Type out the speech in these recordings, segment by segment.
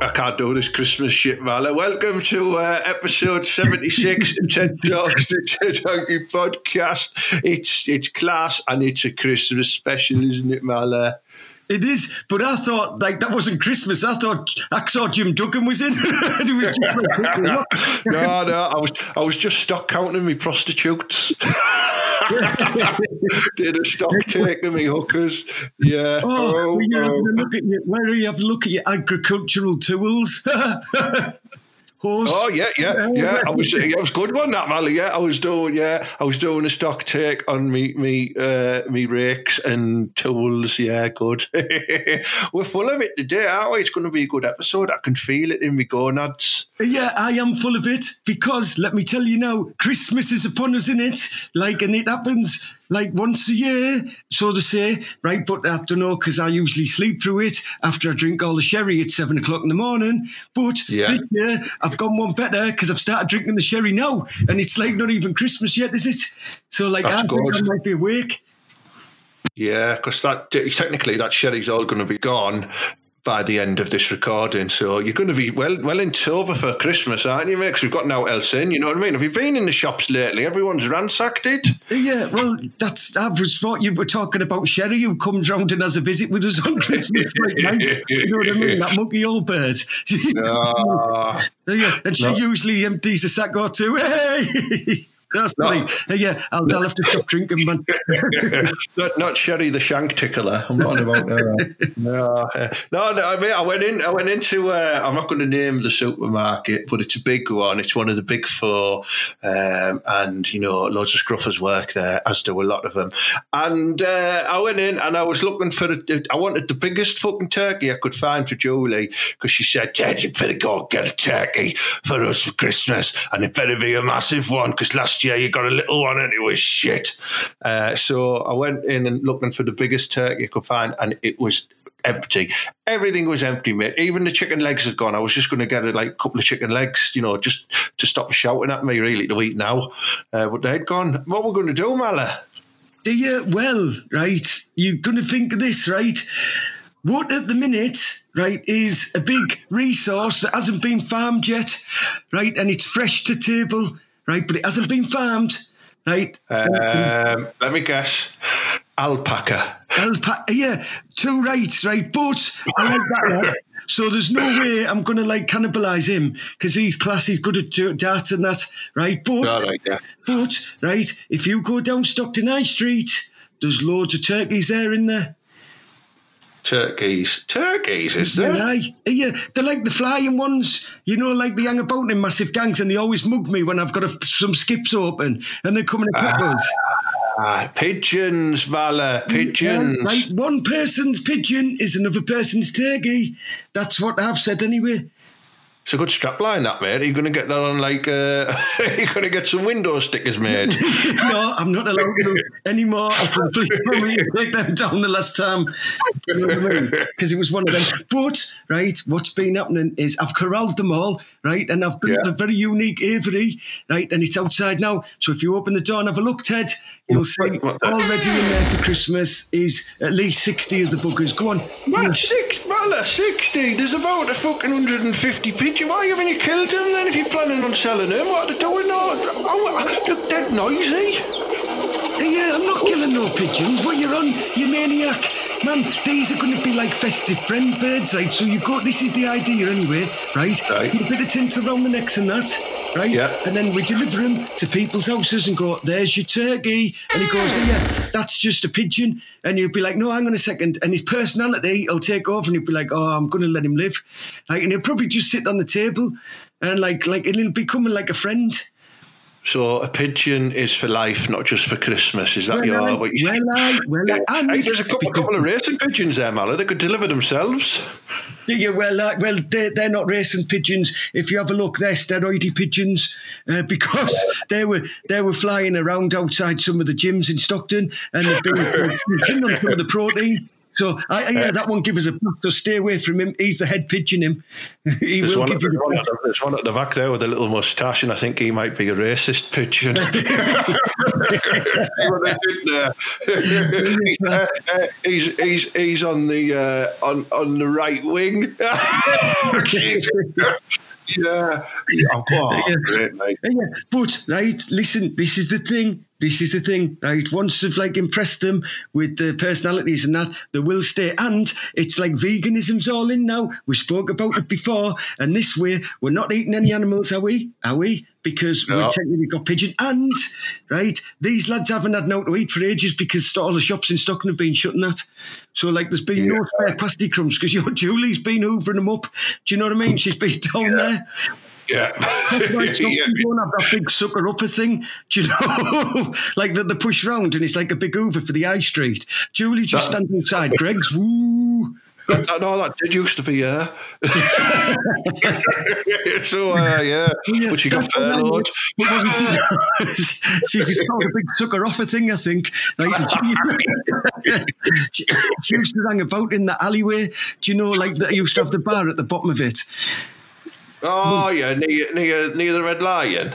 I, I, can't do this Christmas shit, Vala. Welcome to uh, episode 76 of Ted Talks, the Ted Donkey podcast. It's, it's class and it's a Christmas special, isn't it, Vala? It is, but I thought like that wasn't Christmas. I thought I saw Jim Duggan was in. it was just like, no, no, I was I was just stock counting my prostitutes. Did a stock take of me hookers. Yeah. oh, Oh, you oh. look at your, where you have a look at your agricultural tools? Horse. Oh yeah, yeah, yeah. I was, yeah, it was good one that Mally. Yeah, I was doing, yeah, I was doing a stock take on me, me, uh, me rakes and tools. Yeah, good. We're full of it today, aren't we? It's going to be a good episode. I can feel it in my gonads. Yeah, I am full of it because let me tell you now, Christmas is upon us, in it? Like, and it happens like once a year, so to say, right? But I don't know because I usually sleep through it after I drink all the sherry at seven o'clock in the morning. But Yeah. this year I've gone one better because I've started drinking the sherry now, and it's like not even Christmas yet, is it? So like, That's I think I might be awake. Yeah, because that technically that sherry's all going to be gone by the end of this recording. So you're going to be well, well into over for Christmas, aren't you, mate? 'Cause we've got now else in. You know what I mean? Have you been in the shops lately? Everyone's ransacked it. Yeah, well, that's I was thought you were talking about Sherry who comes round and has a visit with us on Christmas. Like, man, you know what I mean? That monkey old bird. Ah. yeah, and she No. usually empties a sack or two. Hey, that's No. right. Yeah, I'll, I'll have to stop drinking, man. not, not Sherry the shank tickler. I'm not about that. No, no, no. I mean, I went in. I went into. Uh, I'm not going to name the supermarket, but it's a big one. It's one of the big four, um, and you know, loads of scruffers work there, as do a lot of them. And uh, I went in and I was looking for. The, I wanted the biggest fucking turkey I could find for Julie because she said, "Dad, you better go get a turkey for us for Christmas, and it better be a massive one because last year you got a little one and it was shit." Uh, so I went in and looking for the biggest turkey I could find, and it was empty. Everything was empty, mate. Even the chicken legs had gone. I was just going to get a like couple of chicken legs, you know, just to stop shouting at me, really, to eat now. Uh, but they'd gone. What we're going to do, Mala? Do Yeah, well, right. You're going to think of this, right? What at the minute, right, is a big resource that hasn't been farmed yet, right? And it's fresh to table, right? But it hasn't been farmed, right? Um, let me guess. Alpaca. Alpaca, yeah, two rights, right? But I like that one. So there's no way I'm going to like cannibalise him because he's class, he's good at do- dart and that, right? But, right, yeah. but, right, if you go down Stockton High Street, there's loads of turkeys there in there. Turkeys. Turkeys, is there? Yeah, aye. yeah, they're like the flying ones, you know, like they hang about in massive gangs and they always mug me when I've got a, some skips open and they're coming to crack us. Ah, pigeons, Vala. Pigeons. Right, one person's pigeon is another person's turkey. That's what I've said anyway. It's a good strapline, that, mate. Are you going to get that on, like, uh, are you going to get some window stickers made? no, I'm not allowed to anymore. I completely told take them down the last time. Because it was one of them. But, right, what's been happening is I've corralled them all, right, and I've built Yeah. a very unique Avery, right, and it's outside now. So if you open the door and have a look, Ted, you'll see What- what- already in there for Christmas is at least 60 of the buggers. Go on. What, six, Mala, 60? There's about a fucking 150 pigeons. Why haven't you killed them then if you're planning on selling them? What are they doing? Oh, oh, look, they're noisy. Eh? Yeah, I'm not killing no pigeons. What you're on, you maniac. Man, these are going to be like festive friend birds, right? So you got this is the idea anyway, right? Right. Put a bit of tinsel around the necks and that, right? Yeah. And then we deliver them to people's houses and go, there's your turkey. And he goes, yeah, that's just a pigeon. And you'd be like, no, hang on a second. And his personality will take over and he'll be like, oh, I'm going to let him live. Like, and he'll probably just sit on the table and like, like, and he'll become like a friend. So a pigeon is for life, not just for Christmas. Is that Well, your? I, what you, well, I, well, I, Hey, there's a couple, couple of racing pigeons there, Mala. They could deliver themselves. Yeah, well, uh, well, they're, they're not racing pigeons. If you have a look, they're steroidy pigeons uh, because they were they were flying around outside some of the gyms in Stockton and they've been on some of the protein. So, I, yeah, that won't give us a pass. So, stay away from him. He's the head pigeon. Him, he There's will one, give at, you one the there's one at the back there with a little moustache, and I think he might be a racist pigeon. Uh, uh, he's he's he's on the uh, on on the right wing. yeah, oh, oh, great. Yeah, but right, listen, this is the thing. This is the thing, right? Once they've like impressed them with the personalities and that, they will stay. And it's like veganism's all in now. We spoke about it before, and this way we're not eating any animals, are we? Are we? Because No. we've technically got pigeon. And right, these lads haven't had no to eat for ages because all the shops in Stockton have been shutting that. So like, there's been no spare pasty crumbs because your Julie's been hoovering them up. Do you know what I mean? She's been down there. Yeah, so yeah. you don't have that big sucker upper thing, do you know? like that they push round and it's like a big over for the high street. Julie just That- stands outside Greg's. Woo! That- no, that did used to be yeah. so uh, yeah, Yeah, but you got that's what I furloughed. She was called a big sucker offer thing, I think. Like, she, she used to hang about in the alleyway. Do you know, like that used to have the bar at the bottom of it? Oh yeah, near near near the Red Lion.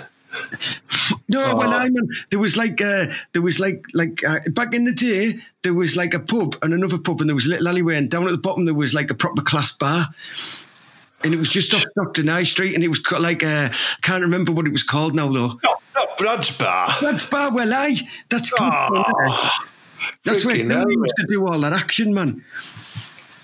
No, well, Oh. I mean, there was like, uh, there was like, like uh, back in the day, there was like a pub and another pub, and there was a little alleyway, and down at the bottom there was like a proper class bar, and it was just off Doctor Nye Street, and it was like, uh, I can't remember what it was called now though. No, not Brad's bar. That's bar, well, aye, that's. Oh, that's where hell, used to do all that action, man.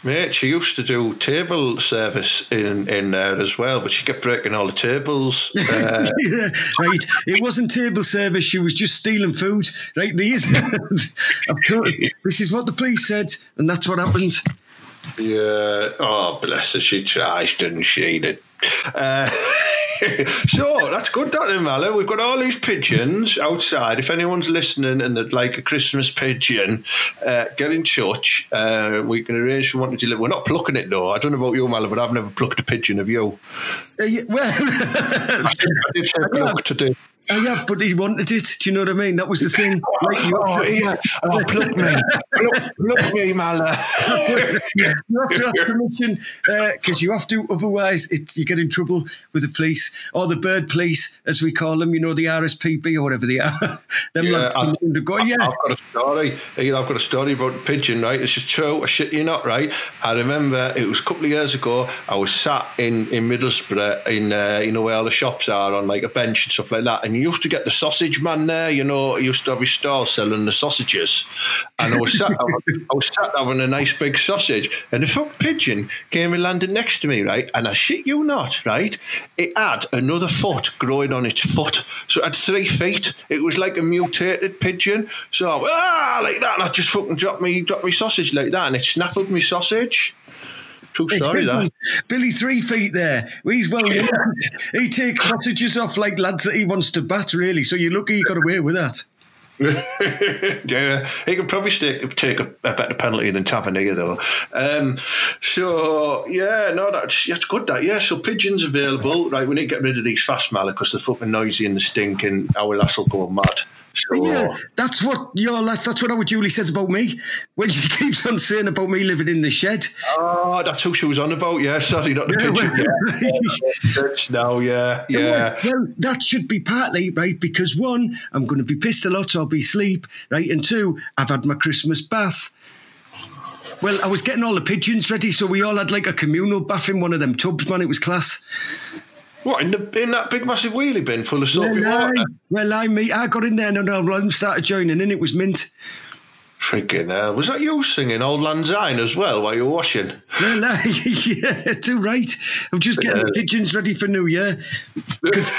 Mate, she used to do table service in, in there as well, but she kept breaking all the tables. Uh, yeah, right. It wasn't table service. She was just stealing food. Right. These. This is what the police said, and that's what happened. yeah. Oh, bless her. She tries, didn't she? That- Uh, so that's good, that then, Mala. We've got all these pigeons outside. If anyone's listening and they'd like a Christmas pigeon, uh, get in touch. Uh, we can arrange for one to deliver. We're not plucking it though. I don't know about you, Mala, but I've never plucked a pigeon. Have you? Uh, yeah, well, I did say pluck today. uh, yeah, but he wanted it. Do you know what I mean? That was the thing. Like Oh, yeah. Oh, pluck me. Pluck, pluck me, Mala. you have to have permission because you have to. Otherwise, it's you get in trouble with the police or the bird police, as we call them. You know, the RSPB or whatever they are. them Yeah, like, I- to go, yeah. I've got a story. You know, I've got a story about the pigeon, right? it's is true. I shit you not, right? I remember it was a couple of years ago. I was sat in in Middlesbrough, in uh, you know where all the shops are, on like a bench and stuff like that. And you used to get the sausage man there. You know, he used to have his stall selling the sausages. And I was sat, I was sat having a nice big sausage, and a fuck pigeon came and landed next to me, right? And I shit you not, right? It had another foot growing on its foot, so it had three feet. It was like a mutated pigeon. So I went, ah, like that, and I just fucking dropped me, dropped me sausage like that, and it snaffled me sausage. True story, that. Billy three feet there. He's well. he takes sausages off like lads that he wants to bat, really. So you're lucky he got away with that. yeah, he could probably take, take a, a better penalty than Tavernier, though. Um, so, yeah, no, that's, that's good, that. Yeah, so pigeons available. Right, we need to get rid of these fast mallet because they're fucking noisy and they stink and our lass will go mad. So, Yeah, that's what your lass. That's what our Julie says about me when she keeps on saying about me living in the shed. oh, that's who she was on about. Yeah, sorry, not the Yeah, Yeah. no, yeah, yeah. Well, that should be partly right because one, I'm going to be pissed a lot. I'll be asleep, right, and two, I've had my Christmas bath. Well, I was getting all the pigeons ready, so we all had like a communal bath in one of them tubs, man. It was class. What, in, the, in that big massive wheelie bin full of soapy well, I, water? well, I, me, I got in there and I started joining in. It was mint. Freaking hell. Was that you singing Auld Lang Syne as well while you were washing? Well, I, yeah, too right. I'm just getting the pigeons ready for New Year. Because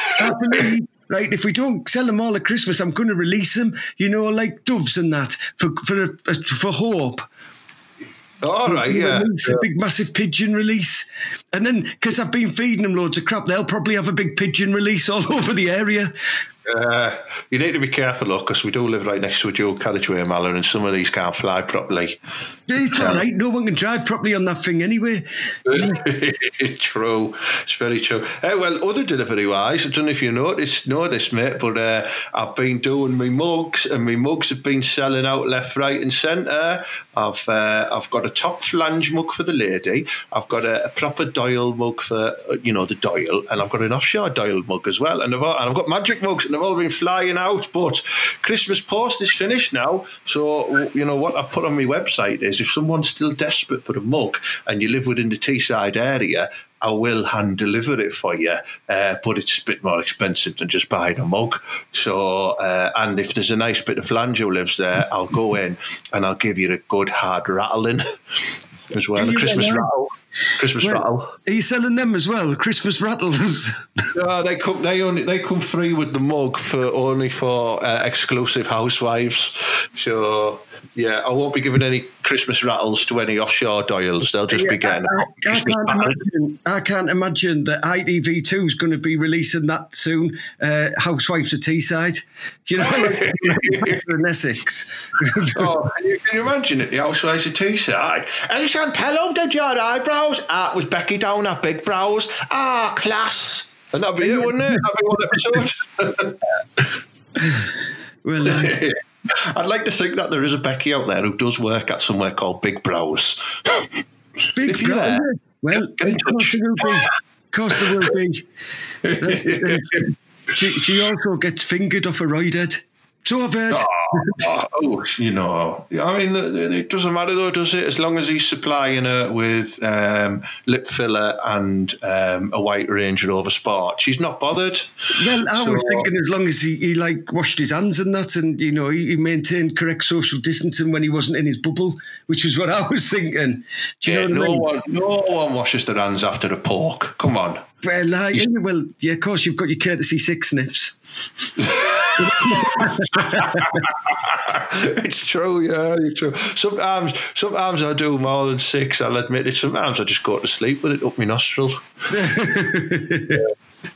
right, if we don't sell them all at Christmas, I'm going to release them, you know, like doves and that, for for, for hope. All right, yeah. release a big massive pigeon release. And then, because I've been feeding them loads of crap, they'll probably have a big pigeon release all over the area. Uh, you need to be careful, look, because we do live right next to a dual carriageway, Mallow, and some of these can't fly properly. It's all right. No one can drive properly on that thing anyway. true. It's very true. Uh, well, other delivery wise, I don't know if you noticed, noticed mate, but uh, I've been doing my mugs, and my mugs have been selling out left, right, and centre. I've uh, I've got a top flange mug for the lady. I've got a, a, proper Doyle mug for uh, you know the Doyle, and I've got an offshore Doyle mug as well. And I've, and I've got magic mugs, and they've all been flying out. But Christmas post is finished now, so you know what I've put on my website is if someone's still desperate for a mug and you live within the Teesside area, I will hand deliver it for you, uh, but it's a bit more expensive than just buying a mug. So, uh, and if there's a nice bit of flange who lives there, I'll go in and I'll give you a good hard rattling as well. A Christmas rattle. Christmas well, rattle. Are you selling them as well? Christmas rattles. no, they come. They only they come free with the mug for only for uh, exclusive housewives. So yeah, I won't be giving any Christmas rattles to any offshore Doyles. They'll just yeah, be getting. I, I, I, can't imagine, I, can't imagine, that ITV2 is going to be releasing that soon. Uh, Housewives of Teesside, you know, in Essex. oh, can you, can you, imagine it? The Housewives of Teesside. Hey, Chantel, did your eyebrows? Ah, it was Becky down at Big Brows. Ah, class. And that'd be it, wouldn't it? That'd be one episode. well. Uh, I'd like to think that there is a Becky out there who does work at somewhere called Big Brows. Big Brows? There, well, get in touch. Of course there will be. she, she also gets fingered off a ride. So I've heard. Oh, oh, you know, I mean, it doesn't matter though, does it? As long as he's supplying her with um, lip filler and um, a white Range Rover Sport, she's not bothered. Well, I so, was thinking as long as he, he, like washed his hands and that, and you know, he, he, maintained correct social distancing when he wasn't in his bubble, which is what I was thinking. Do you yeah, know no I mean? one, no one washes their hands after a pork. Come on. Well, yeah, well, yeah, of course, you've got your courtesy six sniffs. it's true, yeah, it's true. Sometimes, sometimes I do more than six. I'll admit it. Sometimes I just go to sleep with it up my nostrils. yeah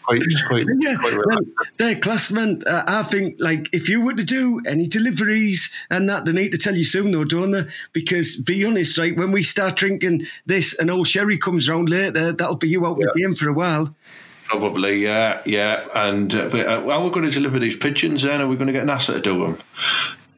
quite, quite, yeah, quite well, classmen. Uh, I think, like, if you were to do any deliveries and that, they need to tell you soon, though, don't they? Because, be honest, right, when we start drinking this and old sherry comes round later, that'll be you out yeah. the game for a while. Probably, yeah, yeah. And uh, but, uh, how are we going to deliver these pigeons then? Are we going to get NASA to do them?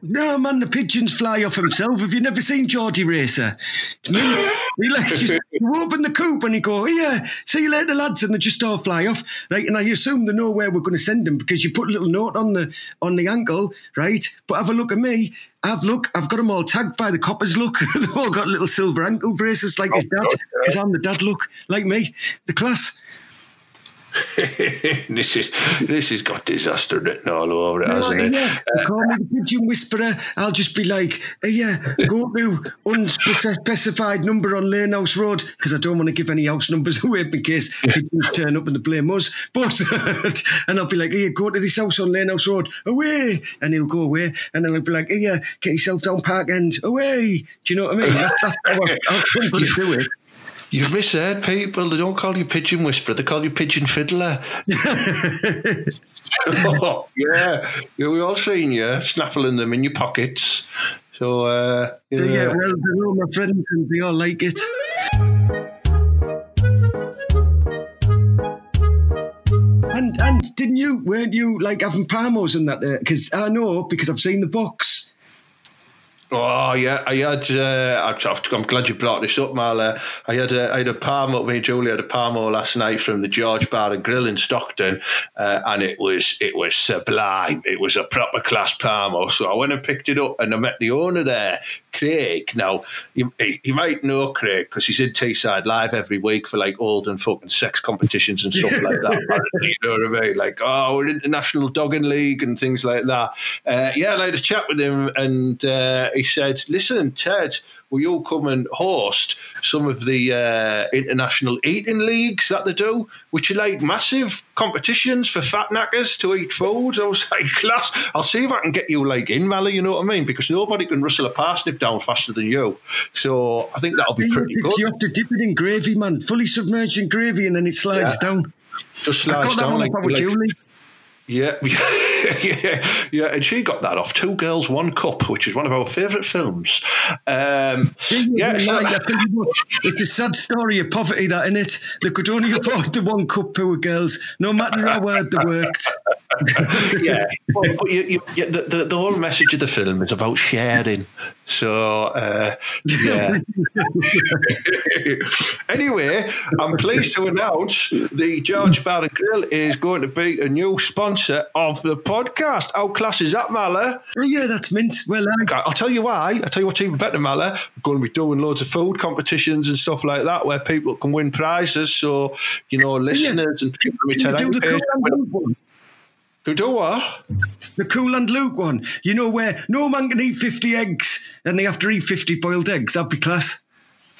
No, man, the pigeons fly off himself. Have you never seen Geordie Racer? It's me. he like just you open the coop and you go, yeah, see you later, lads, and they just all fly off, right? And I assume they know where we're going to send them because you put a little note on the on the ankle, right? But have a look at me. I've look, I've got them all tagged by the coppers. Look, they've all got little silver ankle braces like oh, his dad, because I'm the dad. Look, like me, the class. this is this has got disaster written all over it, no, hasn't it? Yeah. Uh, call me the pigeon whisperer. I'll just be like, yeah, go to unspecified number on Lane House Road because I don't want to give any house numbers away in case pigeons turn up and they blame us. But and I'll be like, yeah, go to this house on Lane House Road, away, and he'll go away, and then I'll be like, yeah, get yourself down Park End, away. Do you know what I mean? That's, that's how I, to do it. You've misheard people. They don't call you pigeon whisperer. They call you pigeon fiddler. oh, yeah, we all seen you snaffling them in your pockets. So uh, yeah, yeah well, they're all my friends and they all like it. And and didn't you? Weren't you like having parmos and that? Because uh, I know because I've seen the box. Oh yeah, I had. Uh, I'm glad you brought this up, Marla. I had a, I had a parmo. Me and Julie had a parmo last night from the George Bar and Grill in Stockton, uh, and it was it was sublime. It was a proper class parmo. So I went and picked it up, and I met the owner there, Craig. Now you, you might know Craig because he's in Teesside live every week for like old and fucking sex competitions and stuff like that. you know what I mean? Like oh, we're international dogging league and things like that. Uh, yeah, I had a chat with him and. He said, "Listen, Ted, will you come and host some of the uh, international eating leagues that they do, which are like massive competitions for fat knackers to eat food?" I was like, "Class! I'll see if I can get you like in Valley. You know what I mean? Because nobody can rustle a parsnip down faster than you. So I think that'll be pretty you, good. You have to dip it in gravy, man, fully submerged in gravy, and then it slides yeah. down. Just slides down like, like, Julie. Yeah, yeah, yeah, and she got that off Two Girls, One Cup, which is one of our favourite films. Um, yeah, so- Like, I tell you what, it's a sad story of poverty, that in it. They could only afford the one cup, poor girls, no matter how hard they worked. yeah, but, but you, you, yeah, the, the, the whole message of the film is about sharing. So, uh, yeah. anyway, I'm pleased to announce the George and Grill is going to be a new sponsor of the podcast. How class is that, Mala? Oh, yeah, that's mint. Well, uh, I, I'll tell you why. I'll tell you what's even better, Mala. We're going to be doing loads of food competitions and stuff like that where people can win prizes. So, you know, listeners and people will be do telling the cool Luke one. who do what? The cool and Luke one. You know where no man can eat 50 eggs and they have to eat 50 boiled eggs. That'd be class.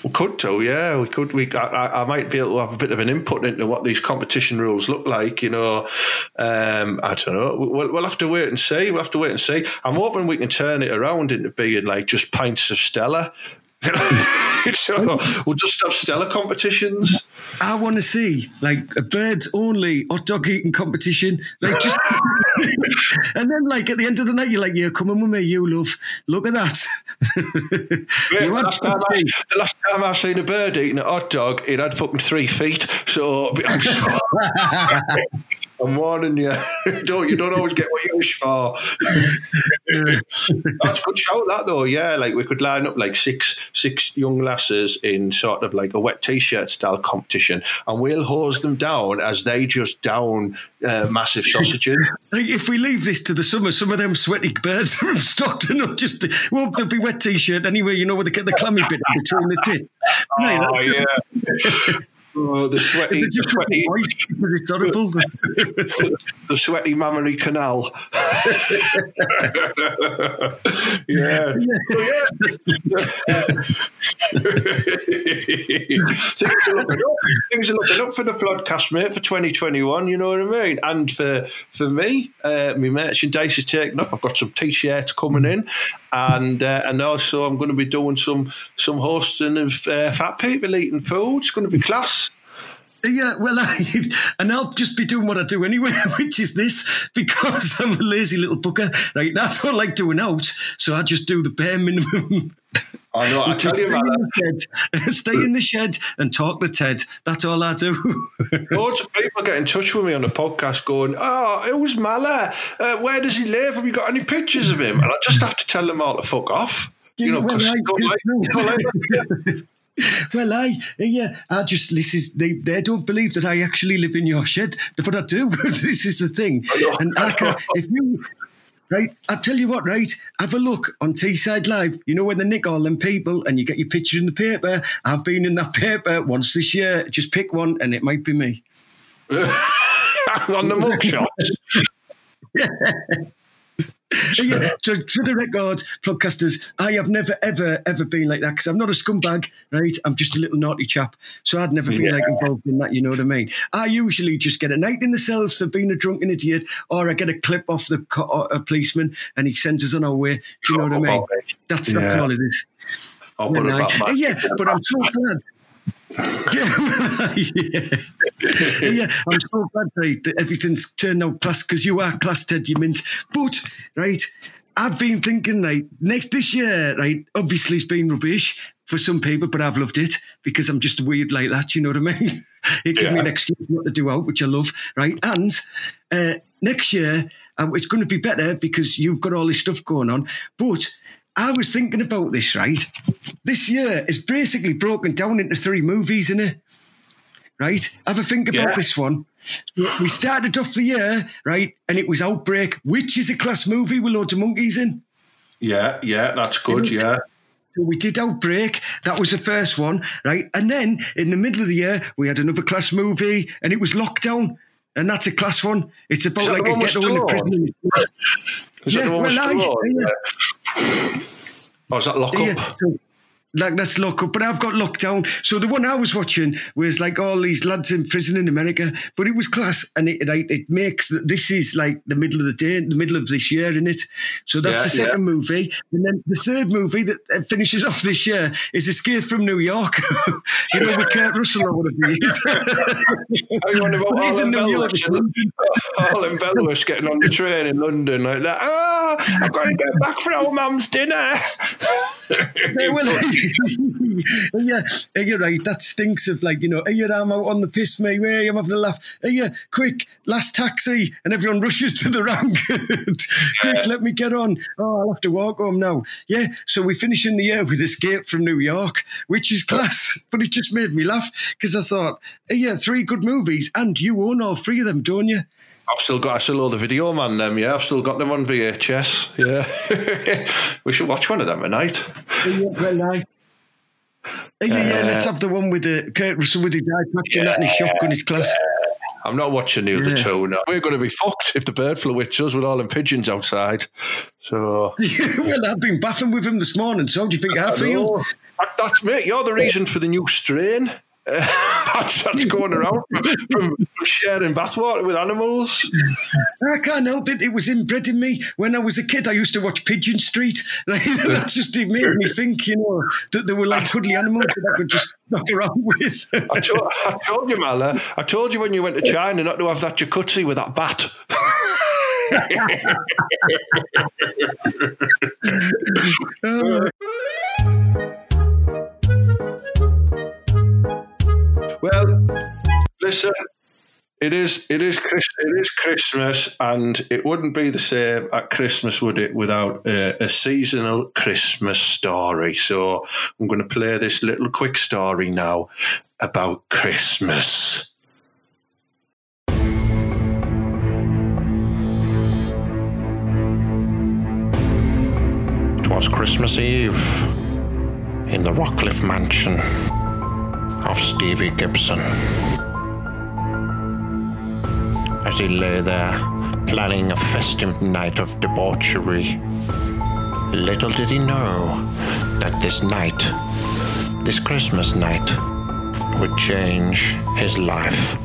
We could do, yeah. We could. We, I, I might be able to have a bit of an input into what these competition rules look like. You know, um, I don't know. We'll, we'll have to wait and see. We'll have to wait and see. I'm hoping we can turn it around into being like just pints of Stella. so we'll just have Stella competitions. I want to see like a birds only hot dog eating competition. Like just, and then like at the end of the night, you're like, "Yeah, come on with me, you love. Look at that." Yeah, the, last time I, the last time I seen a bird eating a hot dog, it had fucking three feet. So I'm, warning you. don't you don't always get what you wish for. That's a good show, that though. Yeah, like we could line up like six six young lasses in sort of like a wet t-shirt style competition, and we'll hose them down as they just down uh, massive sausages. If we leave this to the summer, some of them sweaty birds from Stockton will just well, there'll be wet t-shirt anyway. You know where they get the clammy bit between the tits. Oh yeah. Oh, the sweaty, the sweaty, it's horrible. the sweaty mammary canal. yeah. Things are looking up. Things are looking up for the podcast, mate, for 2021. You know what I mean? And for for me, uh, my merchandise is taken up. I've got some t-shirts coming in, and uh, and also I'm going to be doing some some hosting of uh, fat people eating food. It's going to be class. Yeah, well, I, and I'll just be doing what I do anyway, which is this, because I'm a lazy little booker. Right, I don't like doing out, so I just do the bare minimum. I know. I tell you, Stay man. in the shed, stay in the shed and talk to Ted. That's all I do. Loads of people get in touch with me on the podcast going, Oh, it was Mala. Uh, where does he live? Have you got any pictures of him? And I just have to tell them all to fuck off. You know, because I- well, I, yeah, I just this is they they don't believe that I actually live in your shed, but I do. this is the thing, and I can, if you. Right, I tell you what, right? Have a look on Teesside Live. You know when they nick all them people and you get your picture in the paper. I've been in that paper once this year. Just pick one, and it might be me. on the mugshots. Yeah, to, to the record, podcasters, I have never, ever, ever been like that because I'm not a scumbag, right? I'm just a little naughty chap. So I'd never been Yeah. like involved in that, you know what I mean? I usually just get a night in the cells for being a drunken idiot, or I get a clip off the co- a policeman and he sends us on our way. Do you know what I mean? That's, that's Yeah. all it is. I'll put it Yeah, back. no, yeah, but I'm so glad. Yeah. yeah. yeah, I'm so glad right, that everything's turned out class because you are class, Ted, you mint. But, right, I've been thinking, right, next this year, right, obviously it's been rubbish for some people, but I've loved it because I'm just weird like that, you know what I mean? it gives me an excuse not to do out, which I love, right? And uh, next year, uh, it's going to be better because you've got all this stuff going on. But I was thinking about this, right? This year is basically broken down into three movies, isn't it? Right? Have a think about Yeah. this one. We started off the year, right? And it was Outbreak, which is a class movie with loads of monkeys in. Yeah, yeah, that's good. Yeah. We did Outbreak. That was the first one, right? And then in the middle of the year, we had another class movie, and it was Lockdown. And that's a class one. It's about like a ghetto in a prison. Is Yeah, that the one with Stallone? yeah. Yeah. Oh, is that Lock Up? so like let's up. But I've got lockdown. So the one I was watching was like all these lads in prison in America, but it was class, and it it, it makes this is like the middle of the day, the middle of this year, in it. So that's Yeah, the second yeah. movie, and then the third movie that uh, finishes off this year is Escape from New York. you know, with Kurt Russell or whatever he is. Oh, you wonder about But he's Alan in New York. Bellows, Alan Bellows getting on the train in London like that. Oh, I've got to get back for our mum's dinner. Yeah, well, yeah, you're right. That stinks of like, you know, hey, I'm out on the piss, mate. Hey, I'm having a laugh. Hey, yeah, quick, last taxi. And everyone rushes to the round. quick, let me get on. Oh, I'll have to walk home now. Yeah, so we finish in the year with Escape from New York, which is class. But it just made me laugh because I thought, hey, yeah, three good movies and you own all three of them, don't you? I've still got, I still owe the video man them, yeah. I've still got them on VHS, yeah. we should watch one of them tonight. Yeah, I- yeah, yeah, let's uh, have the one with the Kurt Russell with his eye patch and that and his shotgun, his class. I'm not watching the other Yeah. two. No. We're going to be fucked if the bird flu hits us with all them pigeons outside. So well, I've been baffling with him this morning, so how do you think I, feel? That, that's mate. You're the reason for the new strain. That's that's going around from, from sharing bathwater with animals. I can't help it. It was inbred in me. When I was a kid, I used to watch Pigeon Street. that just, it made me think, you know, that there were like cuddly animals that I could just knock around with. I told, I told you, Mala. I told you when you went to China not to have that jacuzzi with that bat. Uh, listen. It is. It is. It is Christmas, and it wouldn't be the same at Christmas, would it, without a, a seasonal Christmas story? So I'm going to play this little quick story now about Christmas. It was Christmas Eve in the Rockliffe mansion of Stevie Gibson. As he lay there planning a festive night of debauchery, little did he know that this night, this Christmas night, would change his life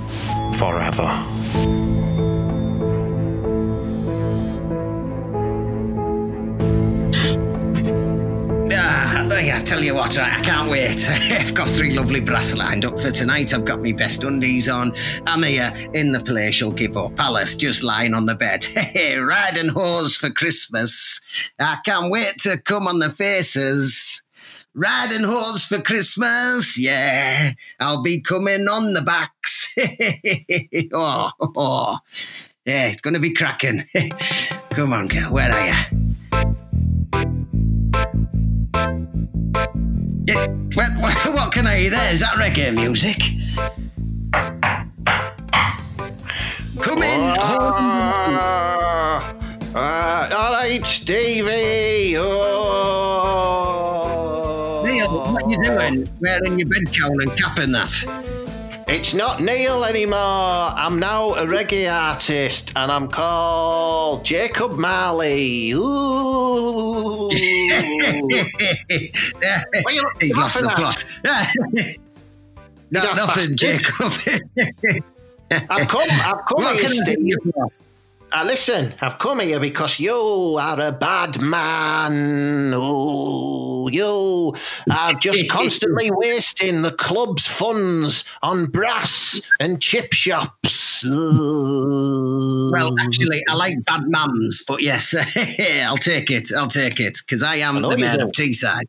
forever. Ah, I tell you what, right, I can't wait. I've got three lovely brass lined up for tonight. I've got my best undies on. I'm here in the palatial Gippo Palace, just lying on the bed. Riding hose for Christmas. I can't wait to come on the faces. Riding hose for Christmas, yeah. I'll be coming on the backs. oh, oh, yeah, it's going to be cracking. come on, girl, where are you? What, what, what can I hear there? Is that reggae music? Come in. Ah, ah, all right, Stevie. Oh. Neil, what are you doing? Wearing your bed gown and cap and that. It's not Neil anymore. I'm now a reggae artist, and I'm called Jacob Marley. Ooh. He's lost the plot. no, nothing. Jacob. I've come. I've come what here, can I do Steve. You? Uh, listen, I've come here because you are a bad man. Oh, you are just constantly wasting the club's funds on brass and chip shops. Well, actually, I like bad mums, but yes, I'll take it. I'll take it because I am I the man of Teesside.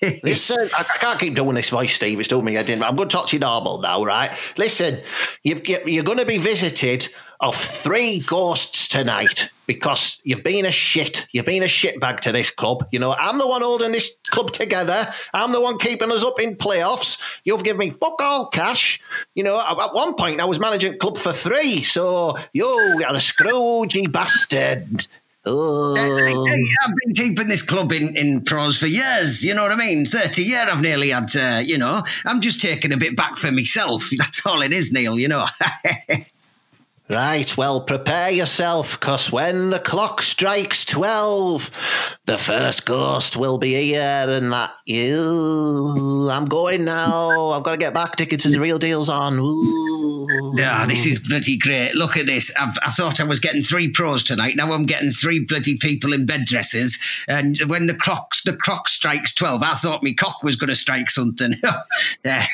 Listen, I, I can't keep doing this voice, Steve. It's doing me head in. I'm going to talk to you normal now, right? Listen, you've, you're going to be visited of three ghosts tonight because you've been a shit. You've been a shitbag to this club. You know, I'm the one holding this club together. I'm the one keeping us up in playoffs. You've given me fuck all cash. You know, at, one point I was managing club for three. So you are a Scroogey bastard. Oh. Hey, I've been keeping this club in, in pros for years. You know what I mean? 30 year I've nearly had, uh, you know, I'm just taking a bit back for myself. That's all it is, Neil, you know. Right, well, prepare yourself, because when the clock strikes 12, the first ghost will be here, and that you. I'm going now. I've got to get back. Tickets is real deals on. Ooh. Yeah, this is bloody great. Look at this. I've, I thought I was getting three pros tonight. Now I'm getting three bloody people in bed dresses. And when the clocks the clock strikes twelve, I thought my cock was going to strike something. yeah.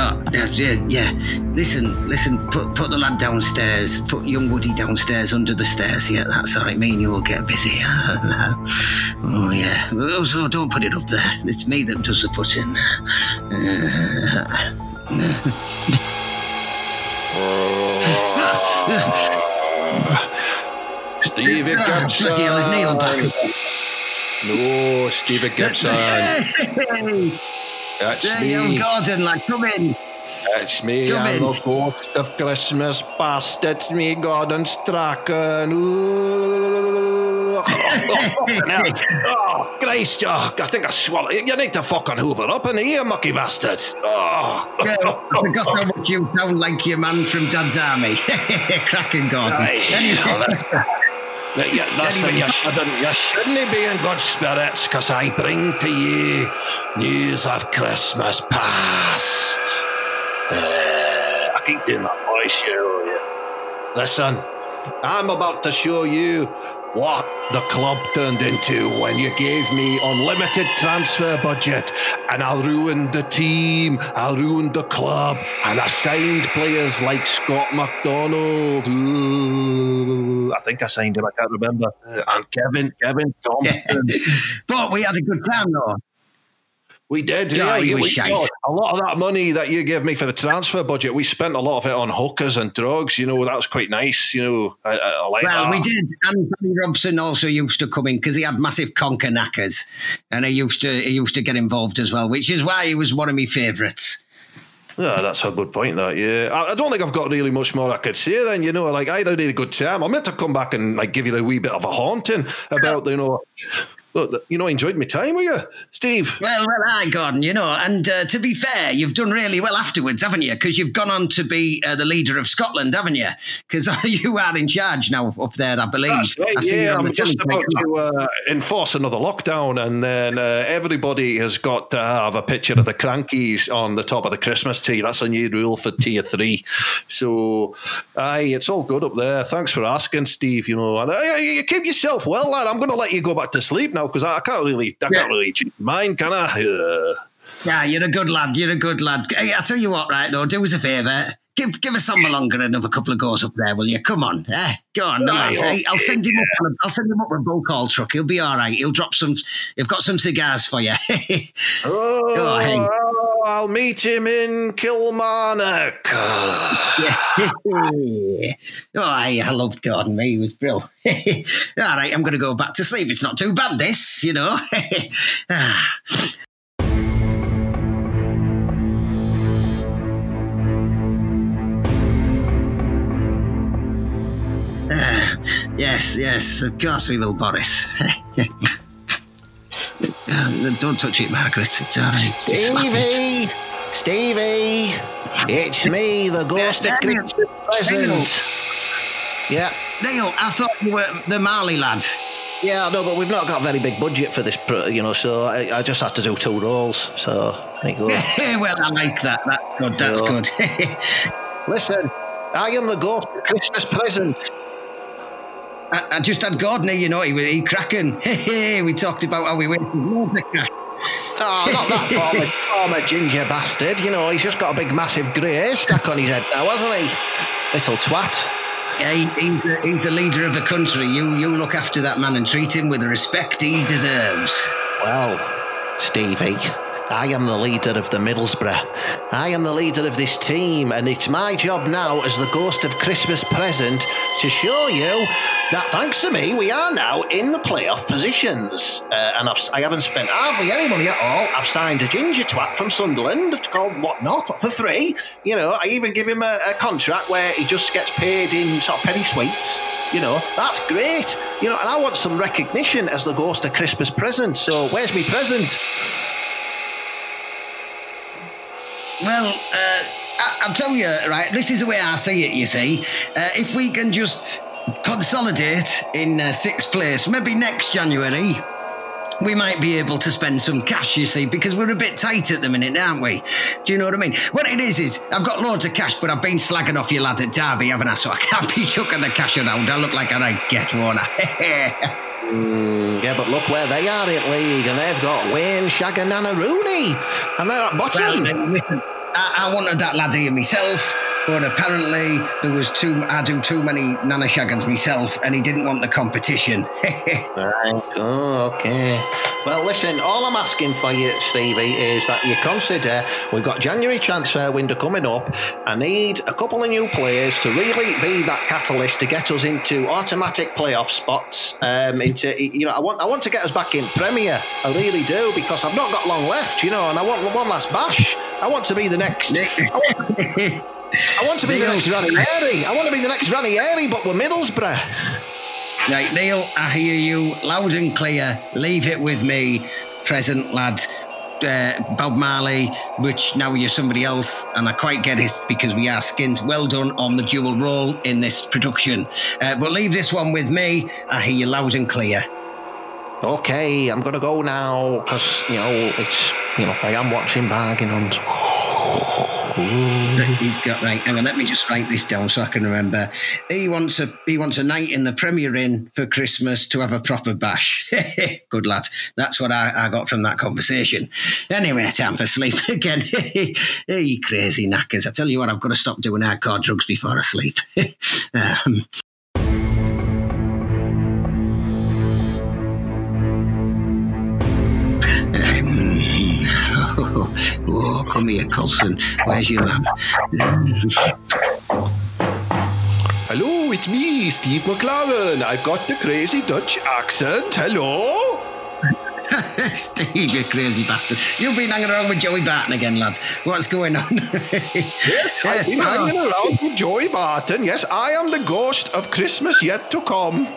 No, no, no, yeah, yeah. Listen, listen. Put put the lad downstairs. Put young Woody downstairs under the stairs. Yeah, that's all right. Me and you will get busy. oh yeah. Oh, so don't put it up there. It's me that does the putting. Stevie Ah, Gibson. bloody hell, is Neil back? No, Stevie Gibson. Hey, That's there you me. go, Gordon. Like, come in. It's me, Come I'm in. the ghost of Christmas past. It's me, Gordon Strachan. Ooh. oh, Christ, oh, I think I swallowed. You need to fucking hoover up in here, mucky bastards. Oh. Yeah, I forgot how much you sound like your man from Dad's Army. Cracking Gordon. Aye. Anyway, Yeah, yeah, listen, you shouldn't, you shouldn't be in good spirits because I bring to you news of Christmas past. Uh, I keep doing that voice, you know. yeah. Listen, I'm about to show you what the club turned into when you gave me unlimited transfer budget and I ruined the team, I ruined the club, and I signed players like Scott McDonald. Ooh, I think I signed him, I can't remember. Uh, and Kevin, Kevin Thomson. but we had a good time, though. We did. Yeah, Yeah, we, shite. a lot of that money that you gave me for the transfer budget, we spent a lot of it on hookers and drugs. You know, that was quite nice. You know, I, I, like Well, that. we did. And Danny Robson also used to come in because he had massive conker knackers, and he used to he used to get involved as well, which is why he was one of my favourites. Yeah, that's a good point. That yeah, I, I don't think I've got really much more I could say. Then you know, like I had a really good time. I meant to come back and like give you a wee bit of a haunting about you know, look, you know, I enjoyed my time with you, Steve. Well, well, aye, Gordon, you know, and uh, to be fair, you've done really well afterwards, haven't you? Because you've gone on to be uh, the leader of Scotland, haven't you? Because you are in charge now up there, I believe. Right, I see you yeah, on I'm just about to uh, enforce another lockdown, and then uh, everybody has got to have a picture of the Krankies on the top of the Christmas tree. That's a new rule for tier three. So, aye, it's all good up there. Thanks for asking, Steve. You know, and uh, you keep yourself well, lad. I'm going to let you go back to sleep now because I, I can't really, I Yeah. can't really change mine, can I? Uh, Yeah, you're a good lad. You're a good lad. Hey, I'll tell you what, right, though, do us a favour. Give give us some longer another couple of goes up there, will you? Come on, eh? Go on, no? I'll send him up. On a, I'll send him up with a bull call truck. He'll be all right. He'll drop some. You've got some cigars for you. oh, Go oh, I'll meet him in Kilmarnock. oh, I, I loved Gordon. Me, he was brilliant. all right, I'm going to go back to sleep. It's not too bad, this, you know. Yes, yes, of course we will, Boris. Um, don't touch it, Margaret. It's all right. Just it. Stevie! Stevie! It's me, the ghost of Christmas present. Yeah, Neil, I thought you were the Marley lad. yeah, no, but we've not got a very big budget for this, you know, so I, I just have to do two rolls. So, there you go. well, I like that. That's good. That's Yeah. good. Listen, I am the ghost of Christmas present. I, I just had Gordon here, you know, he was he cracking. we talked about how we went to cash. Oh, not that former, former ginger bastard. You know, he's just got a big, massive grey hair stuck on his head now, hasn't he? Little twat. Yeah, he, he's, the, he's the leader of the country. You you look after that man and treat him with the respect he deserves. Well, Stevie, I am the leader of the Middlesbrough. I am the leader of this team, and it's my job now as the ghost of Christmas present to show you that thanks to me, we are now in the playoff positions. Uh, and I've, I haven't spent hardly any money at all. I've signed a ginger twat from Sunderland called Watmore for three. You know, I even give him a, a contract where he just gets paid in sort of penny sweets. You know, that's great. You know, and I want some recognition as the ghost of Christmas present. So where's me present? Well, uh, I, I'll tell you, right, this is the way I see it, you see. Uh, if we can just consolidate in uh, sixth place, maybe next January, we might be able to spend some cash, you see, because we're a bit tight at the minute, aren't we? Do you know what I mean? What it is, is I've got loads of cash, but I've been slagging off your lad at Derby, haven't I? So I can't be chucking the cash around. I look like a right get one. Mm, yeah, but look where they are in league, and they've got Wayne, Shag, and Nana Rooney, and they're at bottom. Well, listen, I, I wanted that laddie myself, but apparently there was too. I do too many Nana Shaggans myself, and he didn't want the competition. Right. Oh, okay. Well, listen, all I'm asking for you, Stevie, is that you consider we've got January transfer window coming up. I need a couple of new players to really be that catalyst to get us into automatic playoff spots. Um, into you know, I want I want to get us back in Premier. I really do because I've not got long left, you know, and I want one last bash. I want to be the next. I want, to be the next Ranieri. I want to be the next Ranieri, but we're Middlesbrough. right, Neil, I hear you loud and clear. Leave it with me, present lad. Uh, Bob Marley, which now you're somebody else, and I quite get it because we are skint. Well done on the dual role in this production. Uh, but leave this one with me. I hear you loud and clear. Okay, I'm gonna go now because you know it's you know I am watching Bargain Hunt. He's got right. Hang on, let me just write this down so I can remember. He wants a he wants a night in the Premier Inn for Christmas to have a proper bash. Good lad. That's what I, I got from that conversation. Anyway, time for sleep again. hey, crazy knackers! I tell you what, I've got to stop doing hardcore drugs before I sleep. um, Oh, come here, Coulson. Where's your mum? Hello, it's me, Steve McClaren. I've got the crazy Dutch accent. Hello. Steve, you crazy bastard. You've been hanging around with Joey Barton again, lads. What's going on? I've been hanging around with Joey Barton. Yes, I am the ghost of Christmas yet to come.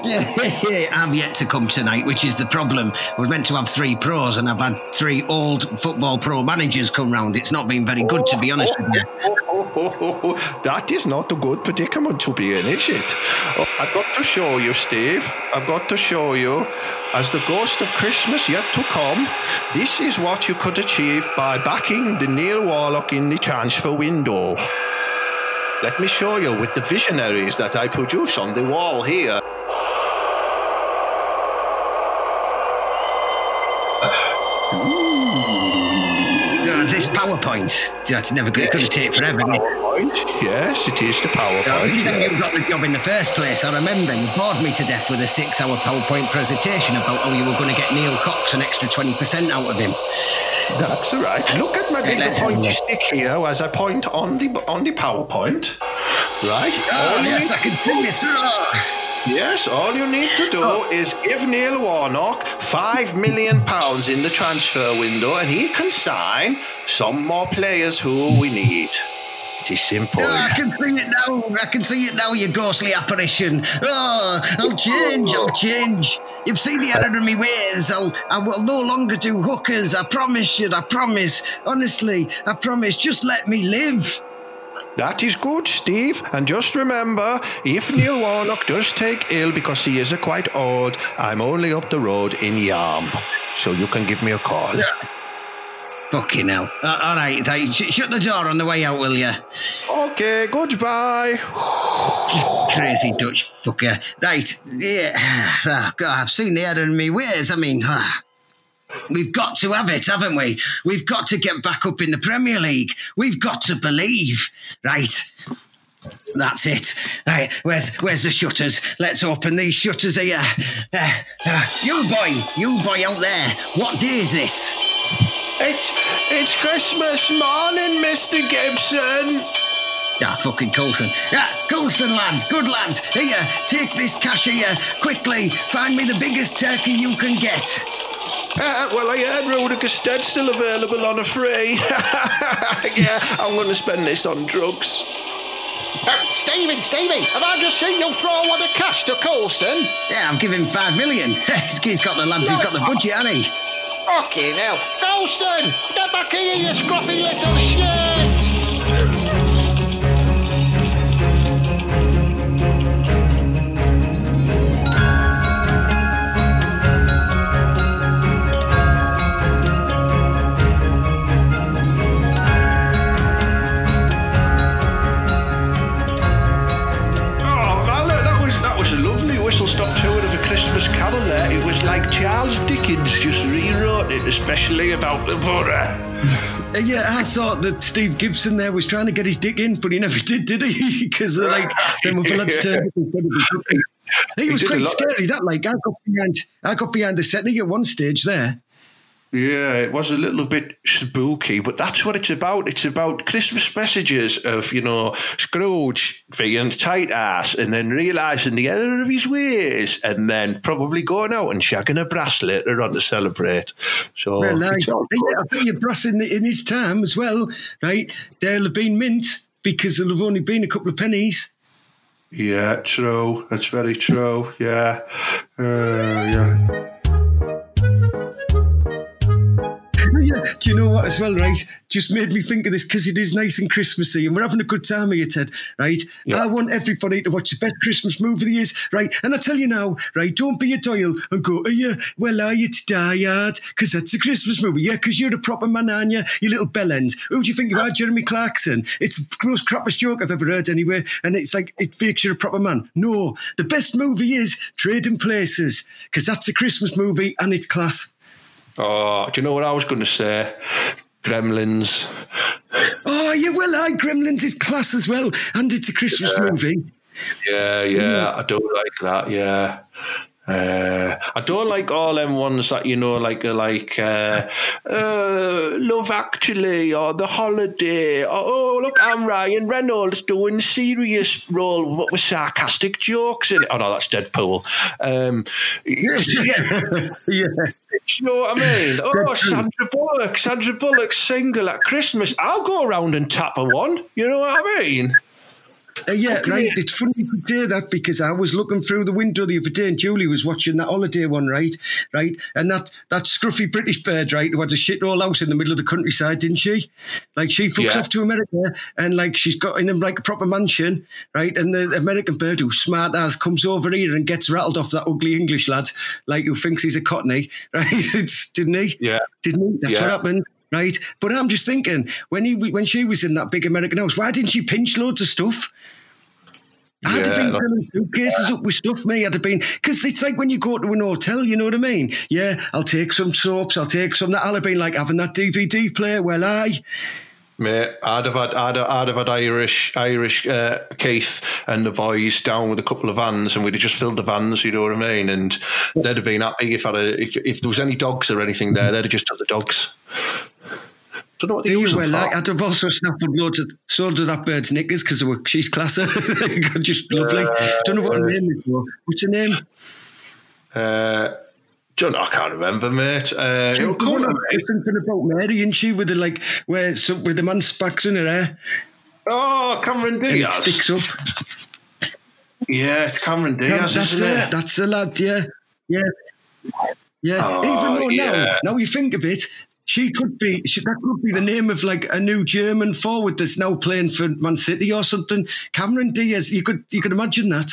I'm yet to come tonight, which is the problem. I was meant to have three pros, and I've had three old football pro managers come round. It's not been very good, to be honest with you. that is not a good predicament to be in, is it? Oh, I've got to show you, Steve. I've got to show you, as the ghost of Christmas yet to come, this is what you could achieve by backing the Neil Warnock in the transfer window. Let me show you with the visionaries that I produce on the wall here. Uh, This PowerPoint, that's never good. It could have taken forever. PowerPoint. Yes, it is the PowerPoint. It is how yeah. you got the job in the first place. I remember you bored me to death with a six-hour PowerPoint presentation about how you were going to get Neil Cox an extra twenty percent out of him. That's all right. Look at my big let's have a pointy stick here as I point on the on the PowerPoint. Right. Oh, yes, I can do it. Oh. Yes. All you need to do oh. is give Neil Warnock five million pounds in the transfer window, and he can sign some more players who we need. It is simple. Oh, I can see it now. I can see it now, you ghostly apparition. Oh, I'll change. I'll oh. change. You've seen the error in me ways. I'll. I will no longer do hookers. I promise you. I promise. Honestly, I promise. Just let me live. That is good, Steve. And just remember, if Neil Warnock does take ill because he is a quite old, I'm only up the road in Yarm. So you can give me a call. Fucking hell. Uh, all right. right, sh- shut the door on the way out, will you? Okay, goodbye. Crazy Dutch fucker. Right. Yeah. Ah, God, I've seen the error in me ways. I mean. ah. We've got to have it, haven't we? We've got to get back up in the Premier League. We've got to believe. Right. That's it. Right, where's where's the shutters? Let's open these shutters here. Uh, uh, you boy, you boy out there. What day is this? It's it's Christmas morning, Mr. Gibson. Ah, fucking Coulson. Yeah, Coulson lads, good lads. Here, take this cash here. Quickly, find me the biggest turkey you can get. Uh, well, I heard Rudy Gestede still available on a free. yeah, I'm going to spend this on drugs. Stevie, Stevie, have I just seen you throw a wad of cash to Coulson? Yeah, I'm giving five million. he's he's got the lads, he's got the budget, hasn't he? Fucking hell. Coulson, get back here, you scruffy little shit! Like Charles Dickens just rewrote it, especially about the Boro. Uh, yeah, I thought that Steve Gibson there was trying to get his dick in, but he never did, did he? Because like them other lads turned up instead of his. He was quite scary. That like I got behind, I got behind the setting at one stage there. Yeah, it was a little bit spooky, but that's what it's about. It's about Christmas messages of, you know, Scrooge being tight ass and then realising the error of his ways and then probably going out and shagging a brass later on to celebrate. So, Well, like, it's all yeah, I bet you Brass in, the, in his time as well, right? They'll have been mint because there'll have only been a couple of pennies. Yeah, true. That's very true. Yeah. Uh, yeah. Do you know what as well, right? Just made me think of this because it is nice and Christmassy and we're having a good time here, Ted, right? Yeah. I want everybody to watch the best Christmas movie there is, right? And I tell you now, right, don't be a Doyle and go, are you, well, are you to Die Hard? Because that's a Christmas movie. Yeah, because you're a proper man, aren't you? You little bellend. Who do you think you are, Jeremy Clarkson? It's the most crappiest joke I've ever heard anyway. And it's like, it makes you a proper man. No, the best movie is Trading Places because that's a Christmas movie and it's class. Oh, do you know what I was going to say? Gremlins. Oh, yeah, well, I Gremlins is class as well, and it's a Christmas movie. Yeah, yeah, mm. I don't like that. Yeah. Uh, I don't like all them ones that you know, like uh, like uh, uh, Love Actually or The Holiday. Or, oh, look, I'm Ryan Reynolds doing serious role with sarcastic jokes in it. Oh no, that's Deadpool. Um, yeah, yeah. you know what I mean? Oh, Sandra Bullock, Sandra Bullock single at Christmas. I'll go around and tap a one. You know what I mean? Uh, yeah, Okay. right. It's funny you could say that because I was looking through the window the other day and Julie was watching that holiday one, right? Right. And that that scruffy British bird, right, who had a shit all house in the middle of the countryside, didn't she? Like she fucks Yeah. off to America and like she's got in a like a proper mansion, right? And the American bird who's smart as comes over here and gets rattled off that ugly English lad, like who thinks he's a cockney, right? Didn't he? Yeah. Didn't he? That's Yeah. what happened. Right, but I'm just thinking when he when she was in that big American house, why didn't she pinch loads of stuff? I'd have Yeah, been filling suitcases up with stuff, me. I'd have been because it's like when you go to an hotel, you know what I mean? Yeah, I'll take some soaps, I'll take some that. I'll have been like having that DVD player. Well, I Mate, I'd have had, I'd, I'd have had Irish, Irish uh, Keith and the boys down with a couple of vans, and we'd have just filled the vans. You know what I mean? And they'd have been happy if I'd a, if, if there was any dogs or anything there, they'd have just took the dogs. Don't know what they use them well, for. I, I'd have also snapped up loads of sold that bird's knickers because she's classer, just lovely. Don't know what her name is. though. What's her name? uh, don't I can't remember, mate. Uh, The come I'm thinking about Mary, and she with the like where so, with the man spacks in her hair Oh, Cameron and it Diaz. sticks up. Yeah, it's Cameron Yeah, Diaz, that's isn't it. it? That's the lad. Yeah, yeah, yeah. Oh, Even though yeah. now, now you think of it, she could be. She, that could be the name of like a new German forward that's now playing for Man City or something. Cameron Diaz. You could you could imagine that.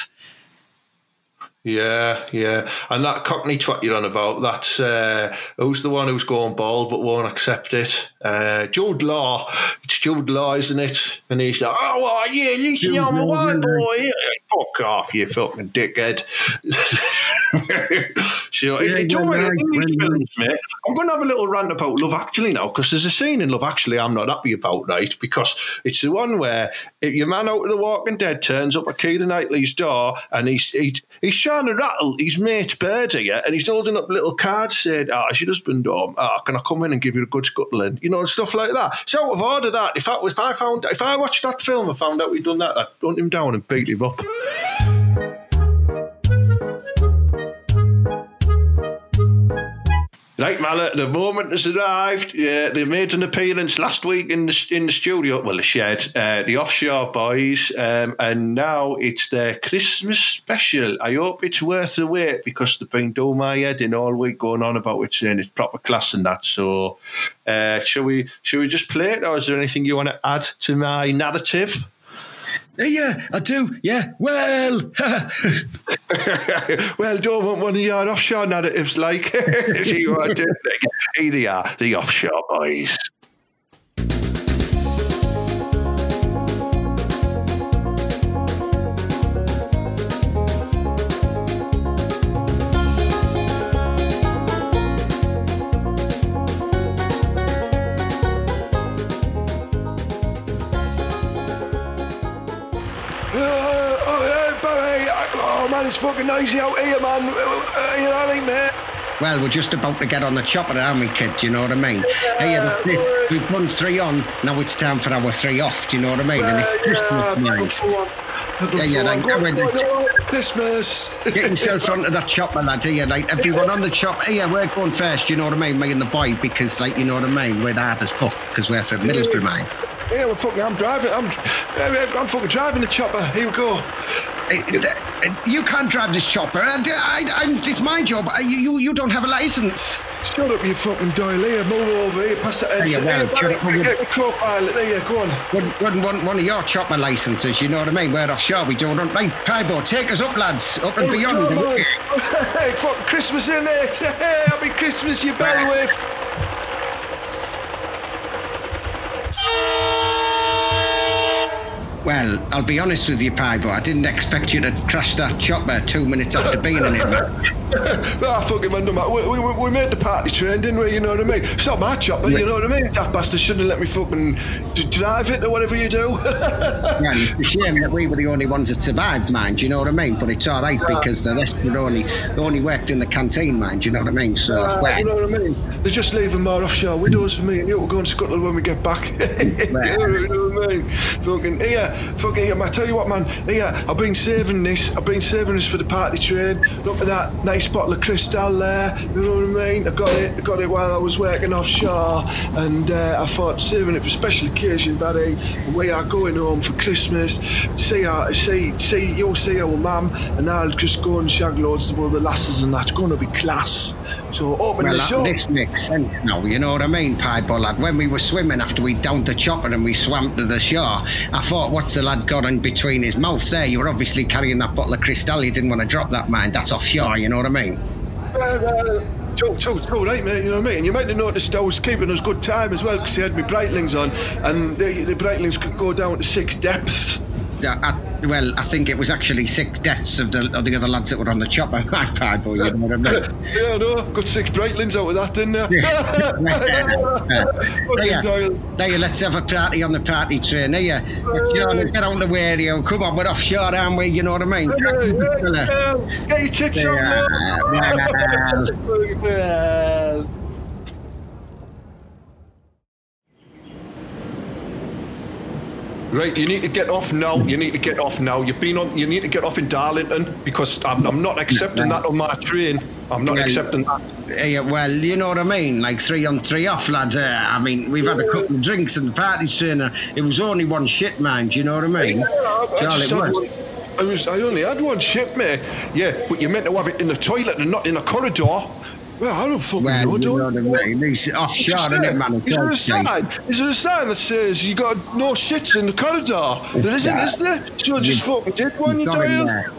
Yeah, yeah. And that Cockney twat you're on about, that's uh, who's the one who's going bald but won't accept it? Uh, Jude Law. It's Jude Law, isn't it? And he's like, oh, well, yeah, listen, Jude I'm a white boy. Fuck off, you fucking dickhead. so, Yeah, it, do you know well, what, right, in these well, films, mate, I'm going to have a little rant about Love Actually now because there's a scene in Love Actually I'm not happy about, right? Because it's the one where if your man out of The Walking Dead turns up at Keira Knightley's door and he's he's, he's trying to rattle his mate's bird here and he's holding up little cards saying, ah, is your husband home? Ah, can I come in and give you a good scuttling? You know, and stuff like that. So out of order that, if I, if I found, if I watched that film and found out he'd done that, I'd hunt him down and beat him up. Right, Mallet, the moment has arrived. Yeah, they made an appearance last week in the in the studio, well, the shed, uh, the offshore boys, um, and now it's their Christmas special. I hope it's worth the wait because they've been doing my head in all week going on about it, saying it's proper class and that. So, uh, shall we? Shall we just play it, or is there anything you want to add to my narrative? Yeah, I do. Yeah. Well, well, don't want one of your offshore narratives like. See what I do? Here they are, the offshore boys. Man, it's fucking noisy out here, man. Uh, you know what I mean, mate? Well, we're just about to get on the chopper, aren't we, kid? Do you know what I mean? Hey, that's it. We've won three on. Now it's time for our three off. Do you know what I mean? And it's Christmas, yeah, mate. Yeah, yeah, like, Go go go. Christmas. Get yourself onto that chopper, lad. Here, like everyone on the chop. Yeah, we're going first. You know what I mean? Me and the boy, because like you know what I mean. We're hard as fuck because we're from Middlesbrough, mate. Yeah, well, fucking, I'm driving. I'm, I'm fucking driving the chopper. Here we go. You can't drive this chopper. and uh, I, I, it's my job. I- You, you, don't have a license. Shut up, you fucking doyle. Here, move over here, past the headset. Hey, well, Here, shut Barry, up, will you? get the co-pilot. There you go on. Wouldn't, wouldn't want one of your chopper licenses. You know what I mean? We're offshore. We don't. Right, Pibo, take us up, lads, up and beyond. Hey, fucking Christmas in it. Hey, happy Christmas, you belly Well, I'll be honest with you, Pibo. I didn't expect you to crash that chopper two minutes after being in it, man. Ah, fucking matter. We, we, we made the party train, didn't we? You know what I mean? It's not my chopper, you know what I mean? Daft bastard shouldn't have let me fucking d- drive it or whatever you do. Man, it's a shame that we were the only ones that survived, mind. You know what I mean? But it's all right because the rest were only only worked in the canteen, mind. You know what I mean? So, Ah, well, you know what I mean? They're just leaving more offshore widows for me and you. We're going to Scotland when we get back. you know what I mean? Fucking, here, fucking, here, I tell you what, man. Here, I've been saving this. I've been saving this for the party train. Look at that nice bottle of crystal there. You know what I mean? I got it. I got it while I was working offshore. And uh, I thought, saving it for special occasion, buddy. We are going home for Christmas. See, our, see, see, you'll see our mum, and I'll just go and shag loads of other lasses and that's going to be class. So open well this that, up. this makes sense now. You know what I mean, Pibo lad? When we were swimming after we downed the chopper and we swam to the shore, I thought, the lad got in between his mouth there? You were obviously carrying that bottle of crystal. You didn't want to drop that, man. That's offshore. You know what I mean? Uh, uh, Too, too, too right, mate. You know what I mean. And you might have noticed I was keeping us good time as well because he had my Breitlings on, and the, the Breitlings could go down to six depths. I, well, I think it was actually six deaths of the, of the other lads that were on the chopper. Hi, Pibo. You know what I mean? yeah, I know. Got six Breitlings out of that, didn't I? There Fucking Doyle. you, there you, let's have a party on the party train. There you, John, get on the radio. Come on, we're offshore, aren't we? You know what I mean? Hey, hey, hey, Get your tits Yeah, on well. now. Right, you need to get off now. You need to get off now. You've been on. You need to get off in Darlington because I'm, I'm not accepting that on my train. I'm not Well, accepting that. Yeah, well, you know what I mean? Like three on three off, lads. Uh, I mean, we've had a couple of drinks in the party train. Uh, it was only one shit, man. Do you know what I mean? I, I was. one- I was. I only had one shit, mate. Yeah, but you meant to have it in the toilet and not in a corridor. Well, I don't fucking Well, know, you know what I mean? It's offshore, isn't it, man? Is there a sign? Is there a sign that says you got no shits in the corridor? There isn't, is there? So I just fucking did one, you dial.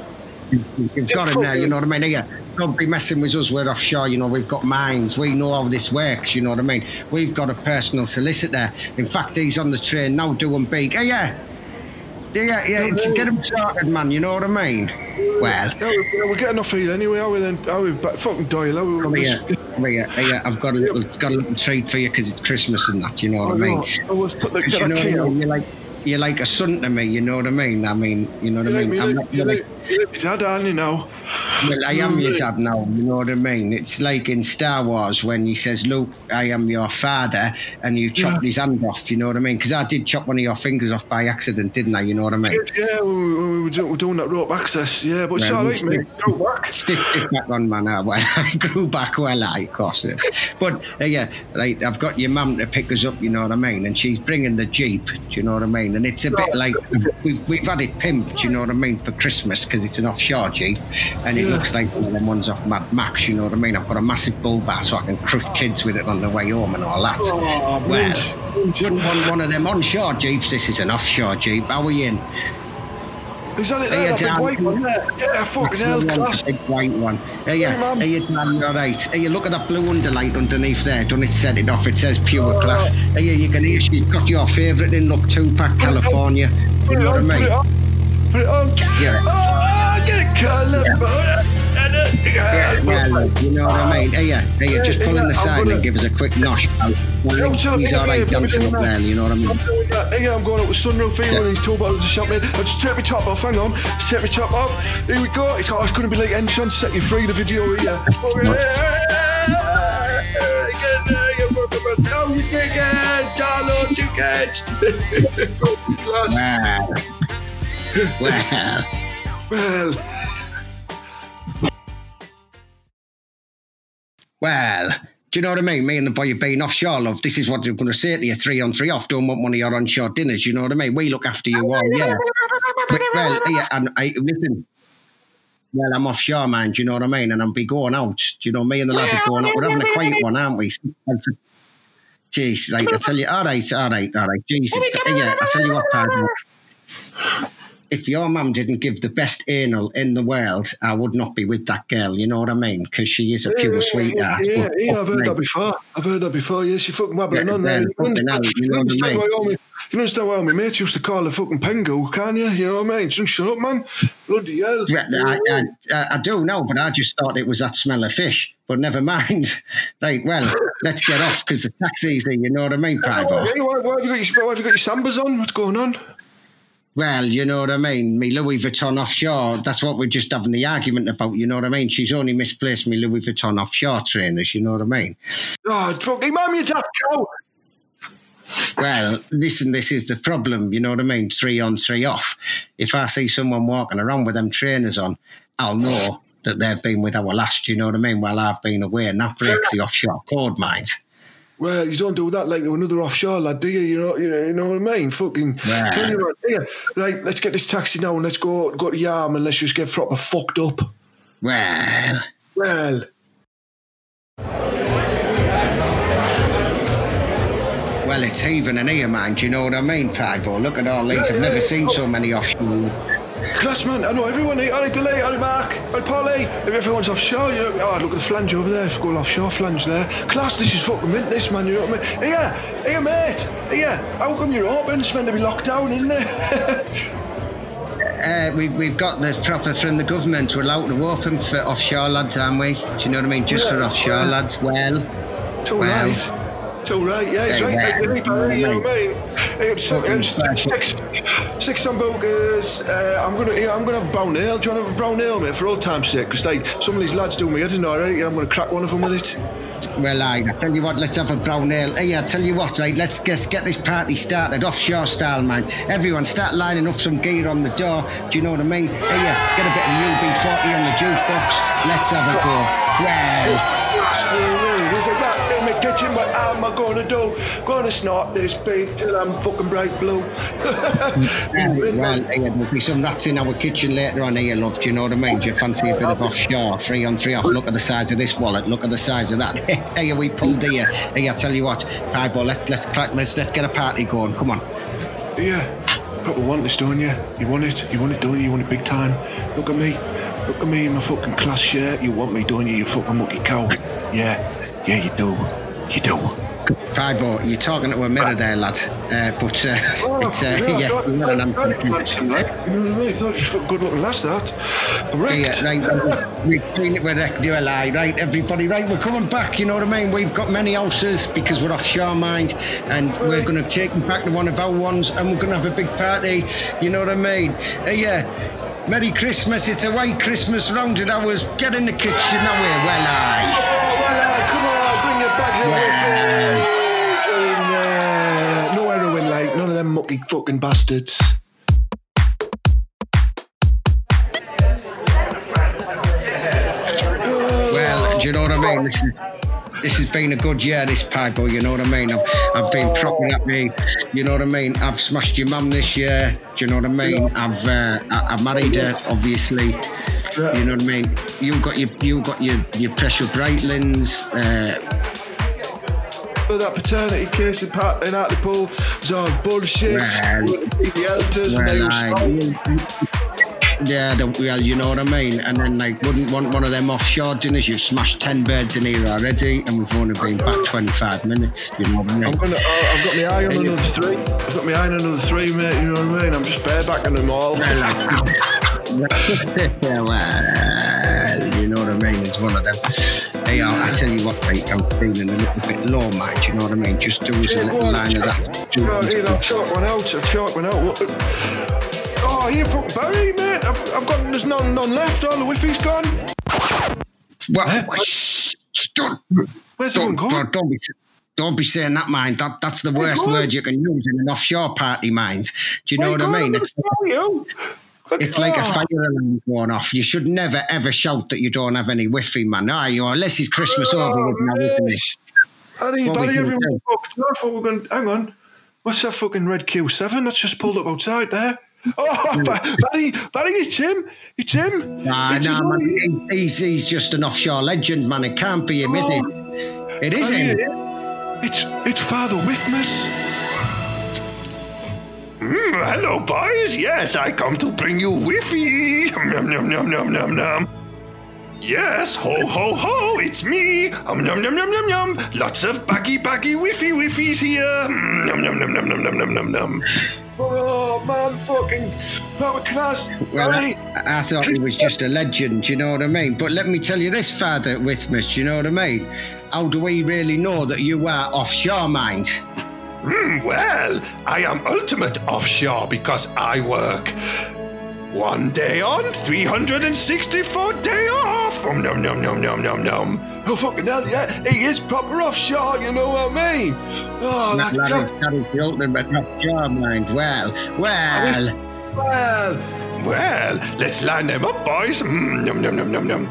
You've, you've got him there, you know what I mean? Yeah. Don't be messing with us, we're offshore, you know, we've got minds, we know how this works, you know what I mean? We've got a personal solicitor. In fact, he's on the train now doing big. Hey, yeah. Yeah, yeah, it's, get him started, man, you know what I mean? Well, Yeah, we're, we're getting off here anyway, are we then? Are we back? Fucking dial, are we? come here, come here, here, I've got a little, got a little treat for you because it's Christmas and that, you know what oh, I mean? I was oh, put the, 'Cause get you know, you know, you're like, you're like a son to me, you know what I mean? I mean, you know what I like mean? me, I'm not like, like, like me dad, you now? Well, I am your dad now, you know what I mean? It's like in Star Wars when he says, Luke, I am your father, and you chop Yeah. his hand off, you know what I mean? Because I did chop one of your fingers off by accident, didn't I? You know what I mean? Yeah, we, were doing that rope access. Yeah, but it's all we mate. Back. Stitch it back on, man. I, I grew back well, I, of course. But, uh, yeah, right, I've got your mum to pick us up, you know what I mean? And she's bringing the Jeep, do you know what I mean? And it's a bit like, we've, we've had it pimped, do you know what I mean, for Christmas, because it's an offshore Jeep. And it Yeah. looks like one of them ones off Mad Max, you know what I mean? I've got a massive bull bar so I can crush kids with it on the way home and all that. Oh, well, mint. wouldn't want one of them onshore Jeeps. This is an offshore Jeep. How are you in? Is that it there? That big white one there? Yeah, fucking That's hell, class. big white one. Hey, yeah, Hey, you Dan, you're right. Hey, you look at that blue underlight underneath there. Don't it set it off? It says pure oh. class. Hey, yeah, you can hear she's got your favourite in look Tupac, California. You know what I on, put mean? it on. Put it on. Yeah. Oh, get it, colour. Yeah, well, you know what I mean? Hey, yeah, hey, yeah, just pull in the yeah, side gonna- and give us a quick nosh. Yeah, He's you, all right dancing up there, you know what I mean? I'm doing that. Hey, I'm going up with sunroof here Yeah. with these two bottles of champagne. I'll just take my top off. Hang on. Just take my top off. Here we go. It's, oh, it's going to be like entrance. Set you free. The video here. Oh, you dickhead! Darlo, dickhead! Class. Well, well, Well, well. Do you know what I mean? Me and the boy have been offshore, love. This is what I'm going to say to you three on three off. Don't want one of your onshore dinners. You know what I mean? We look after you all, yeah. But, well, yeah, and I listen. Well, I'm offshore, man. Do you know what I mean? And I'll be going out. Do you know me and the lads are going out? We're having a quiet one, aren't we? Jeez, right, I tell you, all right, all right, all right. Jesus, yeah, I tell you what, Padre. If your mum didn't give the best anal in the world, I would not be with that girl. You know what I mean? Because she is a pure sweetheart. Yeah, yeah, I've heard me. that before. I've heard that before. Yeah, she fucking wabbling Yeah, on there. You understand, you you know what I understand mean? why all me, you understand why all my mates used to call her fucking pengu, can you? You know what I mean? Just shut up, man. Bloody hell. Yeah, I, I, I, I do know, but I just thought it was that smell of fish. But never mind. Right, well, let's get off because the taxi's here. You know what I mean, oh, Pivo? Hey, why, why, have you got your, why have you got your sambas on? What's going on? Well, you know what I mean. Me Louis Vuitton offshore. That's what we're just having the argument about. You know what I mean? She's only misplaced me Louis Vuitton offshore trainers. You know what I mean? Oh, fucking mum, you daft cow. Well, listen, this is the problem. You know what I mean? Three on, three off. If I see someone walking around with them trainers on, I'll know that they've been with our last. You know what I mean? While I've been away, and that breaks the offshore code, mind. Well, you don't do that like to another offshore lad, do you? You know, you know, you know what I mean? Fucking Yeah. tell you what, yeah, right, let's get this taxi now and let's go go to Yarm and let's just get proper fucked up. Well, Well, well, it's heaving in here, man. Do you know what I mean, Pivo? Look at all these. I've never seen so many offshore. Class man, I know everyone here. Alright, Billy, alright, Mark, alright, Polly. If everyone's offshore, you know, oh, look at the flange over there. If we go offshore flange there. Class, this is fucking mint, this man, you know what I mean? Here, here, mate. Here, how come you're open? It's meant to be locked down, isn't it? Uh, we, we've got the proper from the government. We're allowed to open for offshore lads, aren't we? Do you know what I mean? Just for Yeah, offshore yeah. lads. Well, It's all Well. right. It's all right, yeah, it's right. Like, Billy, you know what I mean? Hey, it's, Fucking it's, special. six, six hamburgers. Uh, I'm gonna, yeah, I'm gonna have brown ale. Do you want to have a brown ale, mate, for old time's sake? Because like some of these lads do me, I didn't know, right? I'm gonna crack one of them with it. well, I, I tell you what, let's have a brown ale. Hey, I tell you what, right? Let's just get this party started, offshore style, man. Everyone, start lining up some gear on the door. Do you know what I mean? Hey, yeah, get a bit of UB40 on the jukebox. Let's have a go. Well. There's a rat in my kitchen. What am I gonna do? Gonna snort this pig till I'm fucking bright blue. Well, hey, there'll be some rats in our kitchen later on here, love. Do you know what I mean? Do you fancy a bit of offshore, three on three off? Look at the size of this wallet. Look at the size of that. hey, we pulled here. Hey, I tell you what, Pibo, let's let's crack, let's let's get a party going. Come on. yeah, proper want this, don't you? You want it? You want it, don't you? You want it big time? Look at me. Look at me in my fucking class shirt. You want me, don't you? You fucking mucky cow. Yeah, yeah, you do. You do. Pibo, you're talking to a mirror there, lad. Uh, but uh, it's uh, Oh, I yeah, thought- you're not an I thought answer. right? You know what I mean? I thought it was good looking lass, that. I'm Yeah, right, we've been it with a do a lie, right? Everybody, right? We're coming back. You know what I mean? We've got many houses because we're offshore mind, and we're going to take them back to one of our ones, and we're going to have a big party. You know what I mean? Uh, yeah. Merry Christmas. It's a white Christmas rounded hours. Get in the kitchen now we're well aye. Oh, well, uh, come on, Uh, no heroin, like, none of them mucky fucking bastards. Well, do you know what I mean? This, is, this has been a good year, this boy, you know what I mean? I've, I've been propping up me, you know what I mean? I've smashed your mum this year, do you know what I mean? I've uh, I, I've married her, obviously. You know what I mean? You've got your you've got your your pressure Breitlings, uh, But that paternity case in, Pat, in Hartlepool was all bullshit. Well, the elders and they well, were I, yeah, the, well, you know what I mean. And then like, wouldn't want one of them offshore dinners. You've smashed ten beds in here already, and we've only been back twenty five minutes. You know what I mean? I'm gonna, oh, I've got my eye on another three. I've got my eye on another three, mate. You know what I mean? I'm just barebacking them all. well, you know what I mean. It's one of them. Hey, I, I tell you what, mate, I'm feeling a little bit low, mate. You know what I mean? Just do us a little on, line of chuck- that. No, here, I'll chalk one out. I'll chalk one out. What- Oh, here, fuck Barry, mate. I've, I've got there's none, none left. All the whiffy's gone. Well, shh, shh, don't, Where's don't, don't, don't be. Don't be saying that, mind. That that's the worst word you can use in an offshore party, mind. Do you know Where what I you mean? It's like a Oh. fire alarm going off. You should never ever shout that you don't have any whiffy, man. Are you? Unless it's Christmas oh, over with now, isn't it? We Barry, can everyone do. fucked off. We're going, hang on. What's that fucking red Q7 that's just pulled up outside there? Oh, hmm. Ba- Barry, Barry, it's him. It's him. Nah, It's nah, him. man. He's, he's just an offshore legend, man. It can't be him, is it? Oh. It is Barry, him. It's, it's Father Whiffmus. Mm, hello, boys. Yes, I come to bring you Whiffy. Nom nom nom nom nom nom. Yes, ho ho ho, it's me. Um, nom nom nom nom nom. Lots of baggy baggy Whiffy Whiffies here. Mm, Nom nom nom nom nom nom nom nom nom. Oh, man, fucking proper class. Well, I, I thought he was just a legend, do you know what I mean? But let me tell you this, Father Whiffmus, do you know what I mean? How do we really know that you are offshore, mind? Mm, well, I am ultimate offshore because I work one day on, 364 day off. Um, nom nom nom nom nom nom. Oh, fucking hell, yeah. He is proper offshore, you know what I mean? Oh, That, that's that, that is the ultimate offshore, mind. Well, well. Well, Well, let's line them up, boys. Mm, nom nom nom nom nom.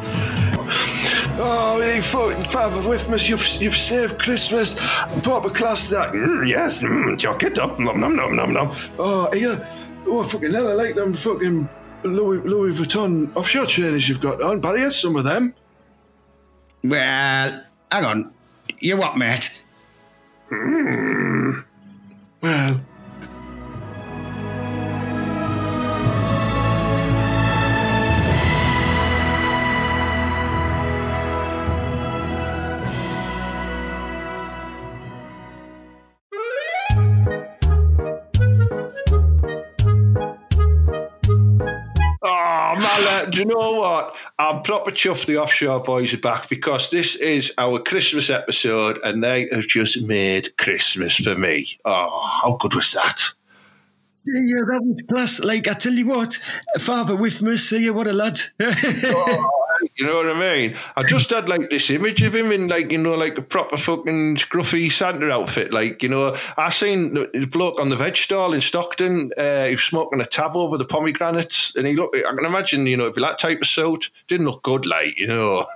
Oh, you fucking Father Whiffmus, you've, you've saved Christmas. Proper class, that. Mm, yes, mm, chuck it up. Nom nom nom nom nom. Oh, yeah. Oh, fucking hell, I like them fucking Louis, Louis Vuitton offshore trainers you've got on. Barry has some of them. Well, hang on. You what, mate? Well, do you know what? I'm proper chuffed the offshore boys are back because this is our Christmas episode and they have just made Christmas for me. Oh, how good was that? Yeah, yeah, that was class. Like, I tell you what, Father Whiffmus, what a lad. Oh, You know what I mean? I just had like this image of him in like, you know, like a proper fucking scruffy Santa outfit. Like, you know, I seen the bloke on the veg stall in Stockton, uh, he was smoking a tab over the pomegranates. And he looked, I can imagine, you know, if that type of suit, didn't look good, like, you know.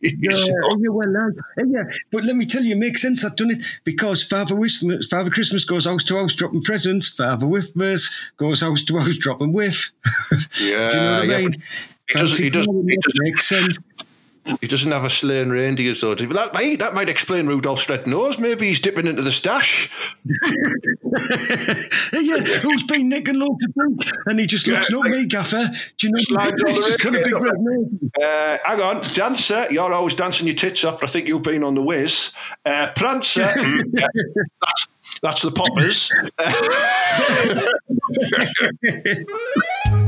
Yeah, oh, yeah, well. Eh, yeah, but let me tell you, it makes sense I've done it because Father Whiffmus, Father Christmas goes house to house dropping presents. Father Whiffmus goes house to house dropping whiff. Yeah, Do you know what I yeah. He doesn't, he, doesn't, he, doesn't, makes sense. he doesn't have a slain reindeer, so that might, that might explain Rudolph's red nose. Maybe he's dipping into the stash. Yeah, who's been nicking loads of drink? And he just looks, Yeah, not like- me, Gaffer. Do you know He's just got a big red nose. Uh, hang on, Dancer, you're always dancing your tits off. I think you've been on the whiz. Uh, Prancer, mm, yeah, that's, that's the poppers.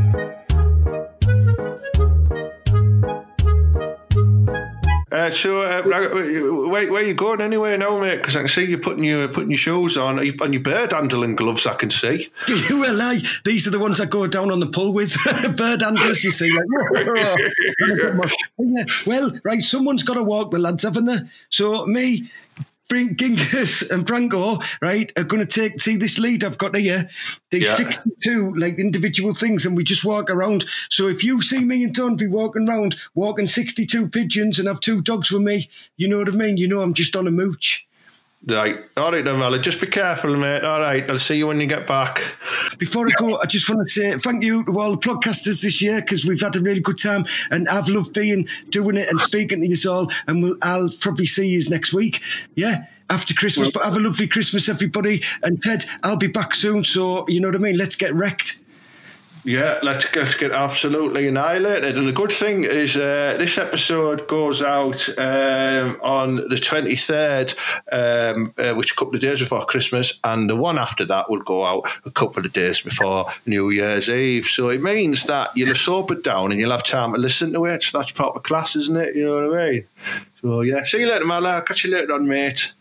Uh, Uh, so, uh, right, where, where you going anyway now, mate? Because I can see you putting your putting your shoes on and your bird handling gloves. I can see. well, these are the ones I go down on the pull with. bird handlers, you see. Like, yeah, well, right, someone's got to walk the lads, haven't they? So me, Gingus and Branko, right, are going to take see this lead I've got here. There's yeah. 62 like individual things, and we just walk around. So if you see me and Thornaby walking around, walking 62 pigeons and have two dogs with me, you know what I mean? You know I'm just on a mooch. Right. All right, then, Valley. Just be careful, mate. All right. I'll see you when you get back. Before I go, I just want to say thank you to all the podcasters this year because we've had a really good time and I've loved being doing it and speaking to you all. And we'll, I'll probably see you next week. Yeah. After Christmas. Well, but have a lovely Christmas, everybody. And Ted, I'll be back soon. So, you know what I mean? Let's get wrecked. Yeah, let's, let's get absolutely annihilated. And the good thing is, uh, this episode goes out um, on the 23rd, um, uh, which a couple of days before Christmas, and the one after that will go out a couple of days before New Year's Eve. So it means that you'll have sobered down and you'll have time to listen to it. So that's proper class, isn't it? You know what I mean? So yeah, see you later, man. I'll catch you later on, mate.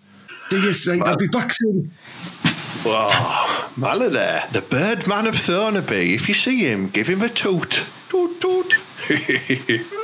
Do you say? I'll be back soon. Oh, Mala there, the Birdman of Thornaby. If you see him, give him a toot. Toot, toot.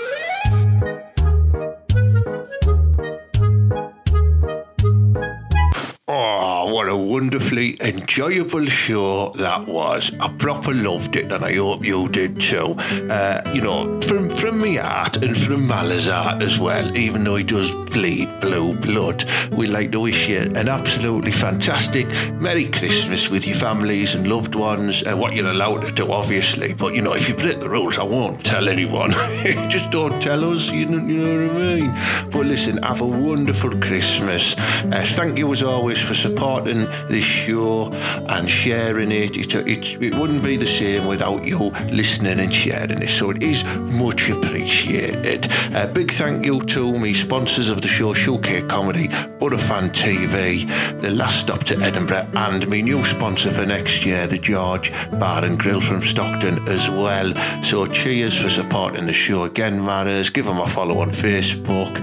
Oh, what a wonderfully enjoyable show that was. I proper loved it, and I hope you did too. Uh, you know, from from me heart and from Mala's art as well, even though he does bleed blue blood, we'd like to wish you an absolutely fantastic Merry Christmas with your families and loved ones, uh, what you're allowed to do, obviously. But, you know, if you break the rules, I won't tell anyone. Just don't tell us, you know, you know what I mean? But listen, have a wonderful Christmas. Uh, thank you as always for supporting this show and sharing it. It, it. it wouldn't be the same without you listening and sharing it. So it is much appreciated. A big thank you to my sponsors of the show, Showcase Comedy, Butterfan TV, the last stop to Edinburgh, and my new sponsor for next year, the George Bar and Grill from Stockton as well. So cheers for supporting the show again, Matters. Give them a follow on Facebook.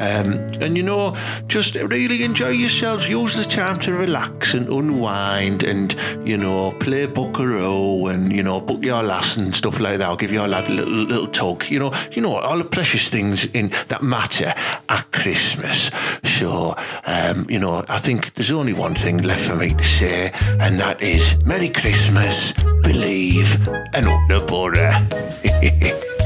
Um, and you know, just really enjoy yourselves. Use the time to relax and unwind and, you know, play buckaroo and, you know, book your lass and stuff like that. I'll give you a little, little tug. You know, you know, all the precious things in that matter at Christmas. So, um, you know, I think there's only one thing left for me to say, and that is Merry Christmas, believe, and up the Boro.